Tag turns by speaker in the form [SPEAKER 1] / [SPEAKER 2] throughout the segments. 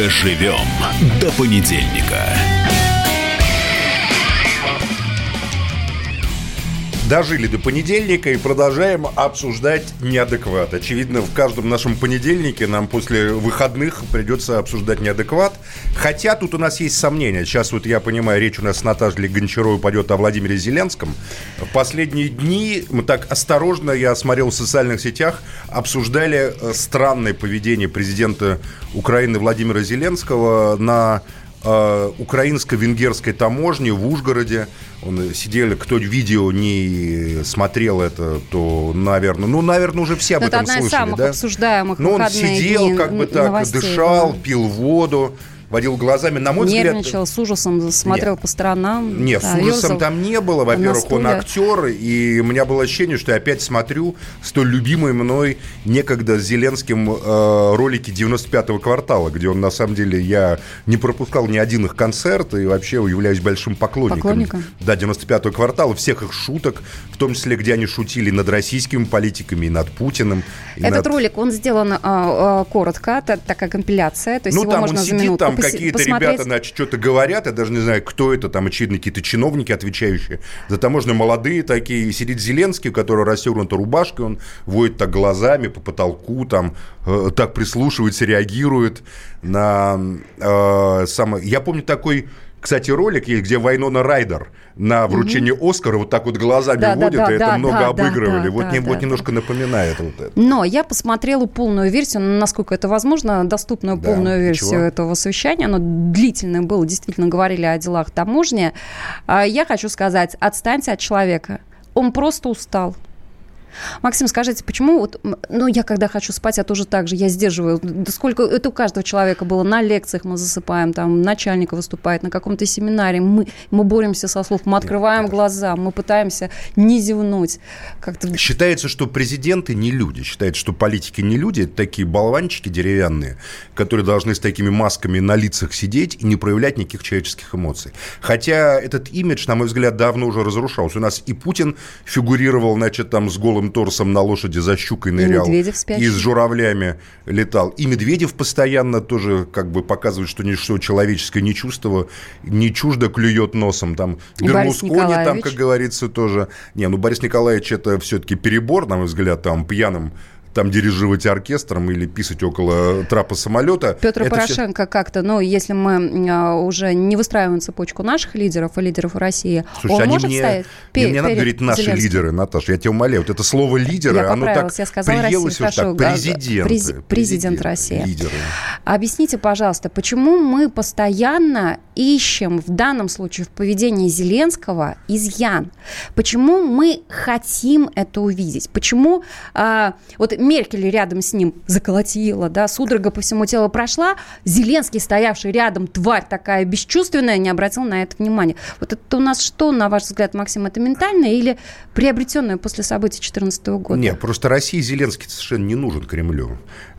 [SPEAKER 1] Доживем до понедельника.
[SPEAKER 2] Дожили до понедельника и продолжаем обсуждать неадекват. Очевидно, в каждом нашем понедельнике нам после выходных придется обсуждать неадекват. Хотя тут у нас есть сомнения. Сейчас вот я понимаю, речь у нас с Наташей Гончаровой пойдет о Владимире Зеленском. В последние дни мы так осторожно, я смотрел в социальных сетях, обсуждали э, странное поведение президента Украины Владимира Зеленского на э, украинско-венгерской таможне в Ужгороде. Он сидели, кто видео не смотрел это, то, наверное, ну, наверное, уже все об
[SPEAKER 3] Но
[SPEAKER 2] этом
[SPEAKER 3] это одна
[SPEAKER 2] слышали,
[SPEAKER 3] из самых
[SPEAKER 2] да?
[SPEAKER 3] обсуждаемых
[SPEAKER 2] Но он сидел,
[SPEAKER 3] дни
[SPEAKER 2] как бы так,
[SPEAKER 3] новостей,
[SPEAKER 2] дышал,
[SPEAKER 3] да.
[SPEAKER 2] пил воду, водил глазами. На мой
[SPEAKER 3] Нервничал,
[SPEAKER 2] взгляд...
[SPEAKER 3] с ужасом смотрел по сторонам.
[SPEAKER 2] Нет,
[SPEAKER 3] да,
[SPEAKER 2] с ужасом там не было. Во-первых, он актер, и у меня было ощущение, что я опять смотрю столь любимый мной некогда Зеленским э, ролики 95-го квартала, где он, на самом деле, я не пропускал ни один их концерт, и вообще являюсь большим поклонником.
[SPEAKER 3] Поклонником?
[SPEAKER 2] Да, 95-го квартала, всех их шуток, в том числе, где они шутили над российскими политиками, и над Путиным. и
[SPEAKER 3] Этот
[SPEAKER 2] над-
[SPEAKER 3] ролик, он сделан а, коротко, это такая компиляция, то есть
[SPEAKER 2] ну,
[SPEAKER 3] его
[SPEAKER 2] там
[SPEAKER 3] можно
[SPEAKER 2] он
[SPEAKER 3] за
[SPEAKER 2] сидит,
[SPEAKER 3] минутку
[SPEAKER 2] там какие-то
[SPEAKER 3] посмотреть.
[SPEAKER 2] ребята, значит, что-то говорят, я даже не знаю, кто это, там, очевидно, какие-то чиновники, отвечающие за таможню, молодые такие, И сидит Зеленский, у которого расстегнута рубашка, он воет так глазами по потолку, там, э, так прислушивается, реагирует на э, самое... Я помню такой... Кстати, ролик есть, где Вайнона Райдер на вручении Оскара вот так вот глазами
[SPEAKER 3] Да, да,
[SPEAKER 2] водит,
[SPEAKER 3] да,
[SPEAKER 2] и это
[SPEAKER 3] да,
[SPEAKER 2] много
[SPEAKER 3] да,
[SPEAKER 2] обыгрывали.
[SPEAKER 3] да,
[SPEAKER 2] вот
[SPEAKER 3] да,
[SPEAKER 2] не-
[SPEAKER 3] да,
[SPEAKER 2] вот
[SPEAKER 3] да.
[SPEAKER 2] немножко напоминает вот это.
[SPEAKER 3] Но я посмотрела полную версию, ну, насколько это возможно, доступную
[SPEAKER 2] Да,
[SPEAKER 3] полную версию
[SPEAKER 2] чего?
[SPEAKER 3] этого совещания. Оно длительное было, действительно говорили о делах таможни. А Я хочу сказать, отстаньте от человека. Он просто устал. Максим, скажите, почему вот, ну, я когда хочу спать, я тоже так же, я сдерживаю. Да сколько, это у каждого человека было. На лекциях мы засыпаем, там, начальник выступает, на каком-то семинаре. Мы, мы боремся со слов, мы открываем глаза, мы пытаемся не зевнуть. Как-то
[SPEAKER 2] Считается, что президенты не люди. Считается, что политики не люди. Это такие болванчики деревянные, которые должны с такими масками на лицах сидеть и не проявлять никаких человеческих эмоций. Хотя этот имидж, на мой взгляд, давно уже разрушался. У нас и Путин фигурировал, значит, там с голым торсом на лошади за щукой нырял.
[SPEAKER 3] Медведев спящий.
[SPEAKER 2] И с журавлями летал. И Медведев постоянно тоже как бы показывает, что ничто человеческое не чувство, не чуждо клюет носом. Там
[SPEAKER 3] И Борис
[SPEAKER 2] Берлускони там, как говорится, тоже. Не, ну Борис Николаевич это все-таки перебор, на мой взгляд, там пьяным там дирижировать оркестром или писать около трапа самолета.
[SPEAKER 3] Петр
[SPEAKER 2] Это
[SPEAKER 3] Порошенко как-то, ну, если мы а, уже не выстраиваем цепочку наших лидеров и лидеров России,
[SPEAKER 2] Слушай,
[SPEAKER 3] он
[SPEAKER 2] они
[SPEAKER 3] может
[SPEAKER 2] мне,
[SPEAKER 3] стоять
[SPEAKER 2] мне
[SPEAKER 3] пе-
[SPEAKER 2] не надо говорить наши
[SPEAKER 3] Зеленским?
[SPEAKER 2] лидеры, Наташа, я тебя умоляю. Вот это слово лидеры,
[SPEAKER 3] Я
[SPEAKER 2] оно так
[SPEAKER 3] я сказала
[SPEAKER 2] приелось
[SPEAKER 3] Россия,
[SPEAKER 2] уже так.
[SPEAKER 3] хорошо, га-
[SPEAKER 2] Президент.
[SPEAKER 3] прези- президент России.
[SPEAKER 2] Лидеры.
[SPEAKER 3] Объясните, пожалуйста, почему мы постоянно ищем в данном случае в поведении Зеленского изъян? Почему мы хотим это увидеть? Почему а, вот Меркель рядом с ним заколотила, да, судорога по всему телу прошла, Зеленский, стоявший рядом, тварь такая бесчувственная, не обратил на это внимания. Вот это у нас что, на ваш взгляд, Максим, это ментальное или приобретенное после событий 2014 года?
[SPEAKER 2] Нет, просто России Зеленский совершенно не нужен Кремлю.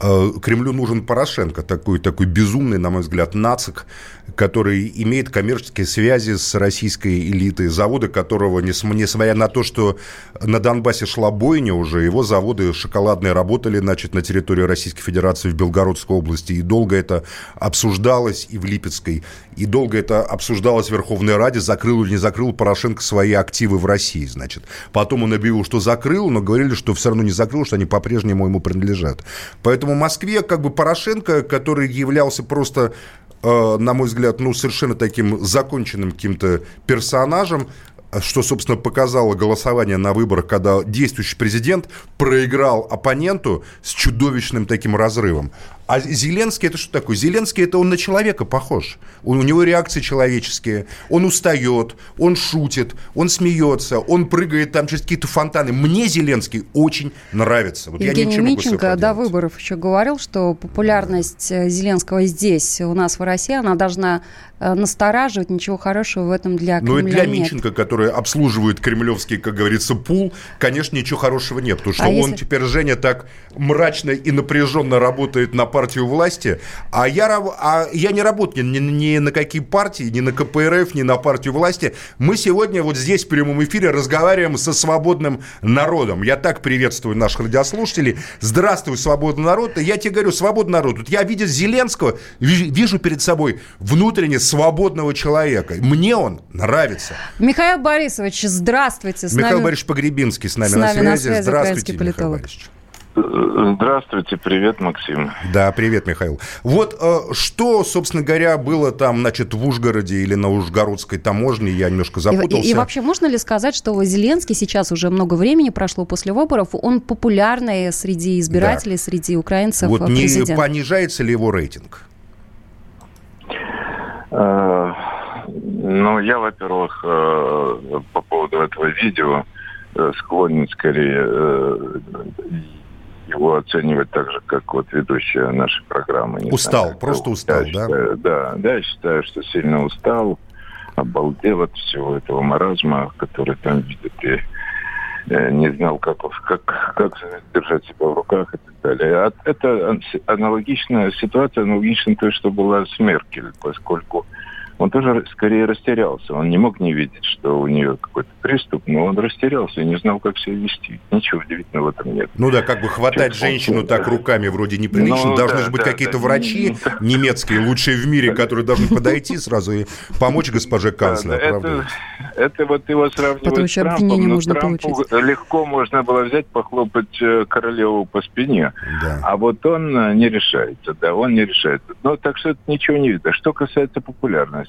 [SPEAKER 2] Э, Кремлю нужен Порошенко, такой, такой безумный, на мой взгляд, нацик, который имеет коммерческие связи с российской элитой, заводы которого, нес- несмотря на то, что на Донбассе шла бойня уже, его заводы шоколадные работали, значит, на территории Российской Федерации в Белгородской области, и долго это обсуждалось и в Липецкой, и долго это обсуждалось в Верховной Раде, закрыл или не закрыл Порошенко свои активы в России, значит. Потом он объявил, что закрыл, но говорили, что все равно не закрыл, что они по-прежнему ему принадлежат. Поэтому в Москве как бы Порошенко, который являлся просто э, на мой взгляд, ну, совершенно таким законченным каким-то персонажем, что, собственно, показало голосование на выборах, когда действующий президент проиграл оппоненту с чудовищным таким разрывом. А Зеленский это что такое? Зеленский это он на человека похож. У, у него реакции человеческие. Он устает, он шутит, он смеется, он прыгает там через какие-то фонтаны. Мне Зеленский очень нравится. Вот я
[SPEAKER 3] Евгений
[SPEAKER 2] собой
[SPEAKER 3] Миченко до выборов еще говорил, что популярность э, Зеленского здесь, у нас в России, она должна э, настораживает, ничего хорошего в этом для Кремля
[SPEAKER 2] Ну и для
[SPEAKER 3] нет.
[SPEAKER 2] Миченко, который обслуживает кремлевский, как говорится, пул, конечно, ничего хорошего нет. Потому что
[SPEAKER 3] А
[SPEAKER 2] он
[SPEAKER 3] если-
[SPEAKER 2] теперь, Женя, так мрачно и напряженно работает на партию власти, а я, а я не работаю ни, ни на какие партии, ни на КПРФ, ни на партию власти. Мы сегодня вот здесь в прямом эфире разговариваем со свободным народом. Я так приветствую наших радиослушателей. Здравствуй, свободный народ. И я тебе говорю, свободный народ. Вот я, видя Зеленского, ви- вижу перед собой внутренне свободного человека. Мне он нравится.
[SPEAKER 3] Михаил Борисович, здравствуйте. С
[SPEAKER 2] Михаил
[SPEAKER 3] нами-
[SPEAKER 2] Борисович Погребинский с нами,
[SPEAKER 3] с
[SPEAKER 2] на,
[SPEAKER 3] нами
[SPEAKER 2] связи.
[SPEAKER 3] на связи,
[SPEAKER 2] Здравствуйте, Михаил
[SPEAKER 3] политолог.
[SPEAKER 2] Борисович.
[SPEAKER 4] Здравствуйте, привет, Максим.
[SPEAKER 2] Да, привет, Михаил. Вот э, что, собственно говоря, было там, значит, в Ужгороде или на Ужгородской таможне, я немножко
[SPEAKER 3] И,
[SPEAKER 2] запутался.
[SPEAKER 3] и- и вообще можно ли сказать, что Зеленский сейчас уже много времени прошло после выборов, он популярный среди избирателей, среди украинцев
[SPEAKER 2] вот
[SPEAKER 3] э,
[SPEAKER 2] не
[SPEAKER 3] президент?
[SPEAKER 2] понижается ли его рейтинг?
[SPEAKER 4] Э, Ну, я, во-первых, э, по поводу этого видео склонен скорее его оценивать так же, как вот ведущая нашей программы. Не
[SPEAKER 2] Устал,
[SPEAKER 4] знаю,
[SPEAKER 2] просто устал,
[SPEAKER 4] Я
[SPEAKER 2] да?
[SPEAKER 4] считаю, да, да, я считаю, что сильно устал, обалдел от всего этого маразма, который там видит, и э, не знал, как, как, как держать себя в руках и так далее. А Это аналогичная ситуация, аналогична той, что была с Меркель, поскольку он тоже скорее растерялся. Он не мог не видеть, что у нее какой-то приступ, но он растерялся и не знал, как себя вести. Ничего удивительного в этом нет.
[SPEAKER 2] Ну да, как бы хватать
[SPEAKER 4] Честно,
[SPEAKER 2] женщину
[SPEAKER 4] да.
[SPEAKER 2] так руками вроде неприлично.
[SPEAKER 4] Ну,
[SPEAKER 2] Должны
[SPEAKER 4] да,
[SPEAKER 2] же быть
[SPEAKER 4] да,
[SPEAKER 2] какие-то
[SPEAKER 4] да.
[SPEAKER 2] врачи немецкие, лучшие в мире, которые должны подойти сразу и помочь госпоже канцлеру,
[SPEAKER 4] Да, это, это вот его сравнивают
[SPEAKER 3] Потом
[SPEAKER 4] с Трампом, но
[SPEAKER 3] можно
[SPEAKER 4] Трампу
[SPEAKER 3] получить.
[SPEAKER 4] легко можно было взять, похлопать э, королеву по спине.
[SPEAKER 2] Да.
[SPEAKER 4] А вот он э, не решается, да, он не решается. Ну, так что это ничего не видно. Что касается популярности,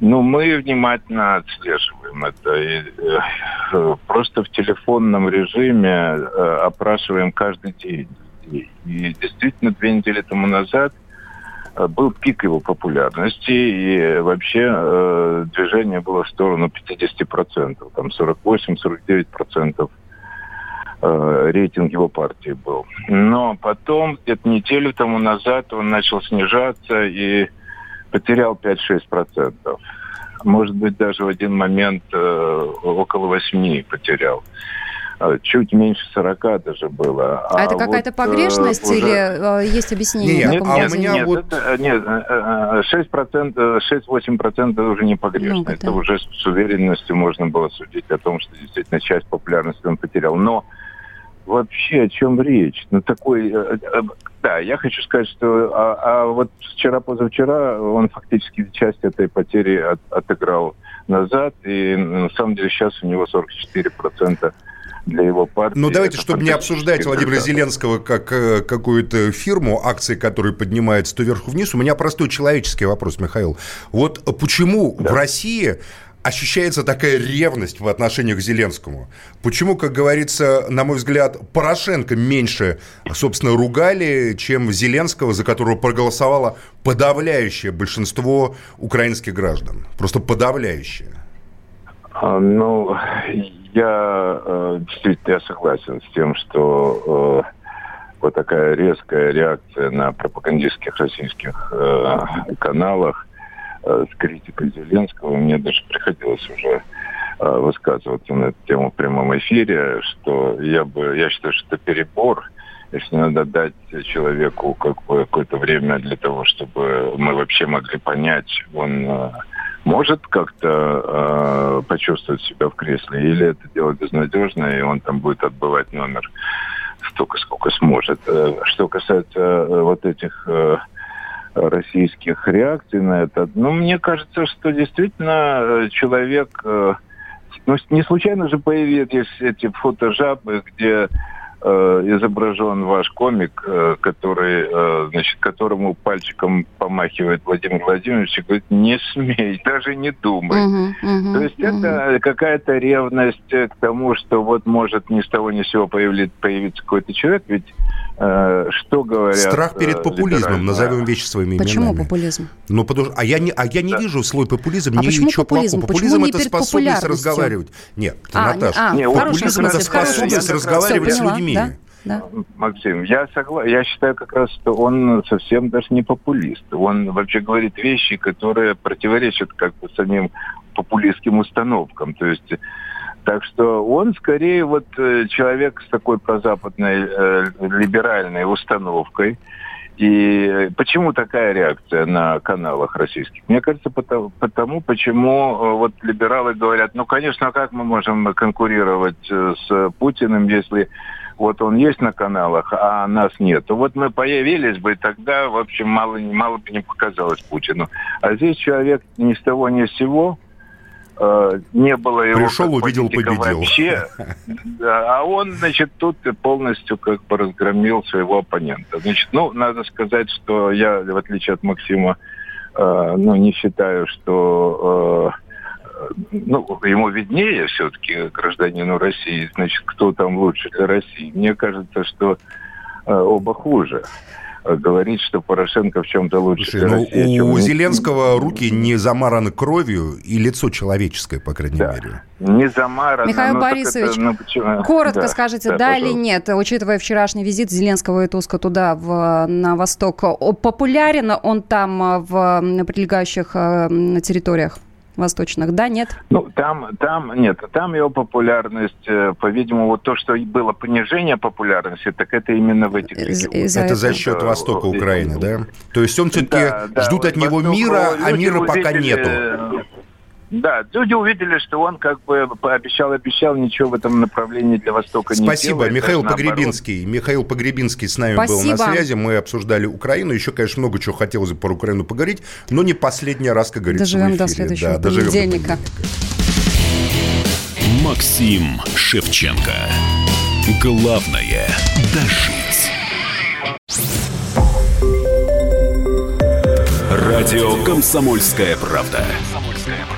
[SPEAKER 4] ну, мы внимательно отслеживаем это. И, э, просто в телефонном режиме э, опрашиваем каждый день. И действительно, две недели тому назад э, был пик его популярности, и вообще э, движение было в сторону 50%, там 48-49% э, рейтинг его партии был. Но потом, где-то неделю тому назад, он начал снижаться и потерял 5-6%. Может быть, даже в один момент э, около 8 потерял. Э, Чуть меньше 40 даже было.
[SPEAKER 3] А, это какая-то
[SPEAKER 4] вот, э,
[SPEAKER 3] погрешность
[SPEAKER 4] уже-
[SPEAKER 3] или э, есть объяснение?
[SPEAKER 2] Нет, а у меня
[SPEAKER 4] нет,
[SPEAKER 2] вот-
[SPEAKER 4] это, э, нет, э, э, 6%, 6-8% это уже не погрешно.
[SPEAKER 3] Много,
[SPEAKER 4] это
[SPEAKER 3] да.
[SPEAKER 4] уже с уверенностью можно было судить о том, что действительно часть популярности он потерял. Но вообще о чем речь? Ну, такой... э, э, Да, я хочу сказать, что... А, а вот вчера-позавчера он фактически часть этой потери от- отыграл назад. И на самом деле сейчас у него 44% для его партии.
[SPEAKER 2] Ну, давайте,
[SPEAKER 4] Это
[SPEAKER 2] чтобы не обсуждать Владимира
[SPEAKER 4] результат.
[SPEAKER 2] Зеленского как э, какую-то фирму, акции которые поднимаются то вверх, то вниз, у меня простой человеческий вопрос, Михаил. Вот почему в России ощущается такая ревность в отношении к Зеленскому? Почему, как говорится, на мой взгляд, Порошенко меньше, собственно, ругали, чем Зеленского, за которого проголосовало подавляющее большинство украинских граждан? Просто подавляющее.
[SPEAKER 4] А, Ну, я э, действительно я согласен с тем, что э, вот такая резкая реакция на пропагандистских российских э, каналах с критикой Зеленского, мне даже приходилось уже э, высказываться на эту тему в прямом эфире, что я бы, я считаю, что это перебор, если надо дать человеку какое-то время для того, чтобы мы вообще могли понять, он э, может как-то э, почувствовать себя в кресле, или это дело безнадежное, и он там будет отбывать номер столько, сколько сможет. Э, Что касается э, вот этих э, российских реакций на это, ну, мне кажется, что действительно э, человек... э, ну, не случайно же появились эти фотожабы, где изображен ваш комик, э, который, э, значит, которому пальчиком помахивает Владимир Владимирович и говорит, не смей, даже не думай.
[SPEAKER 3] Мгм, мгм,
[SPEAKER 4] То есть
[SPEAKER 3] мгм.
[SPEAKER 4] это какая-то ревность э, к тому, что вот может ни с того ни с сего появиться, появиться какой-то человек, ведь э, что говорят...
[SPEAKER 2] Страх перед
[SPEAKER 4] э,
[SPEAKER 2] популизмом, назовем вещи своими
[SPEAKER 3] Почему
[SPEAKER 2] именами.
[SPEAKER 3] популизм?
[SPEAKER 2] Ну, потому что, а я не, а я не вижу слой популизм,
[SPEAKER 3] А
[SPEAKER 2] не
[SPEAKER 3] почему
[SPEAKER 2] ничего
[SPEAKER 3] популизм?
[SPEAKER 2] плохого.
[SPEAKER 3] Почему
[SPEAKER 2] Популизм
[SPEAKER 3] не
[SPEAKER 2] это
[SPEAKER 3] перед
[SPEAKER 2] способность
[SPEAKER 3] популярностью?
[SPEAKER 2] разговаривать. Нет,
[SPEAKER 3] А,
[SPEAKER 2] Наташа,
[SPEAKER 3] а,
[SPEAKER 2] популизм это способность разговаривать с
[SPEAKER 3] поняла,
[SPEAKER 2] людьми.
[SPEAKER 3] да? да.
[SPEAKER 4] Максим, я согласен. Я считаю как раз, что он совсем даже не популист. Он вообще говорит вещи, которые противоречат как бы самим популистским установкам. То есть так что он скорее вот э, человек с такой прозападной э, либеральной установкой. И почему такая реакция на каналах российских? Мне кажется, потому, потому почему э, вот либералы говорят, ну, конечно, а как мы можем конкурировать э, с Путиным, если вот он есть на каналах, а нас нет. Вот мы появились бы, тогда, в общем, мало, мало бы не показалось Путину. А здесь человек ни с того ни с сего, э, не было его
[SPEAKER 2] Пришел, увидел, победил.
[SPEAKER 4] Вообще, да, а он, значит, тут полностью как бы разгромил своего оппонента. Значит, ну, надо сказать, что я, в отличие от Максима, э, ну, не считаю, что э, ну, ему виднее все-таки гражданину России, значит, кто там лучше для России. Мне кажется, что э, оба хуже говорить, что Порошенко в чем-то лучше.
[SPEAKER 2] Слушай, ну, России, у Зеленского руки не замараны кровью и лицо человеческое, по крайней
[SPEAKER 4] да.
[SPEAKER 2] мере.
[SPEAKER 4] Не замарано.
[SPEAKER 3] Михаил Борисович, это, ну, коротко да, скажите, да, да или нет, учитывая вчерашний визит Зеленского и Туска туда, в, на восток, популярен он там в прилегающих э, территориях? Восточных, да, нет?
[SPEAKER 4] Ну, там, там, нет, там его популярность, э, по-видимому, вот то, что было понижение популярности, так это именно в этих
[SPEAKER 2] регионах. Это за счет востока Украины, да? То есть он все-таки да, да, ждут от него мира, а мира пока нету.
[SPEAKER 4] Да, люди увидели, что он как бы пообещал, обещал, ничего в этом направлении для Востока
[SPEAKER 2] Спасибо.
[SPEAKER 4] не
[SPEAKER 2] Спасибо. Михаил Погребинский. Михаил Погребинский с нами Спасибо. был на связи. Мы обсуждали Украину. Еще, конечно, много чего хотелось бы про Украину поговорить, но не последний раз, как говорится,
[SPEAKER 3] Доживем до следующего да, понедельника.
[SPEAKER 1] Максим Шевченко. Главное – дожить. Радио «Комсомольская правда».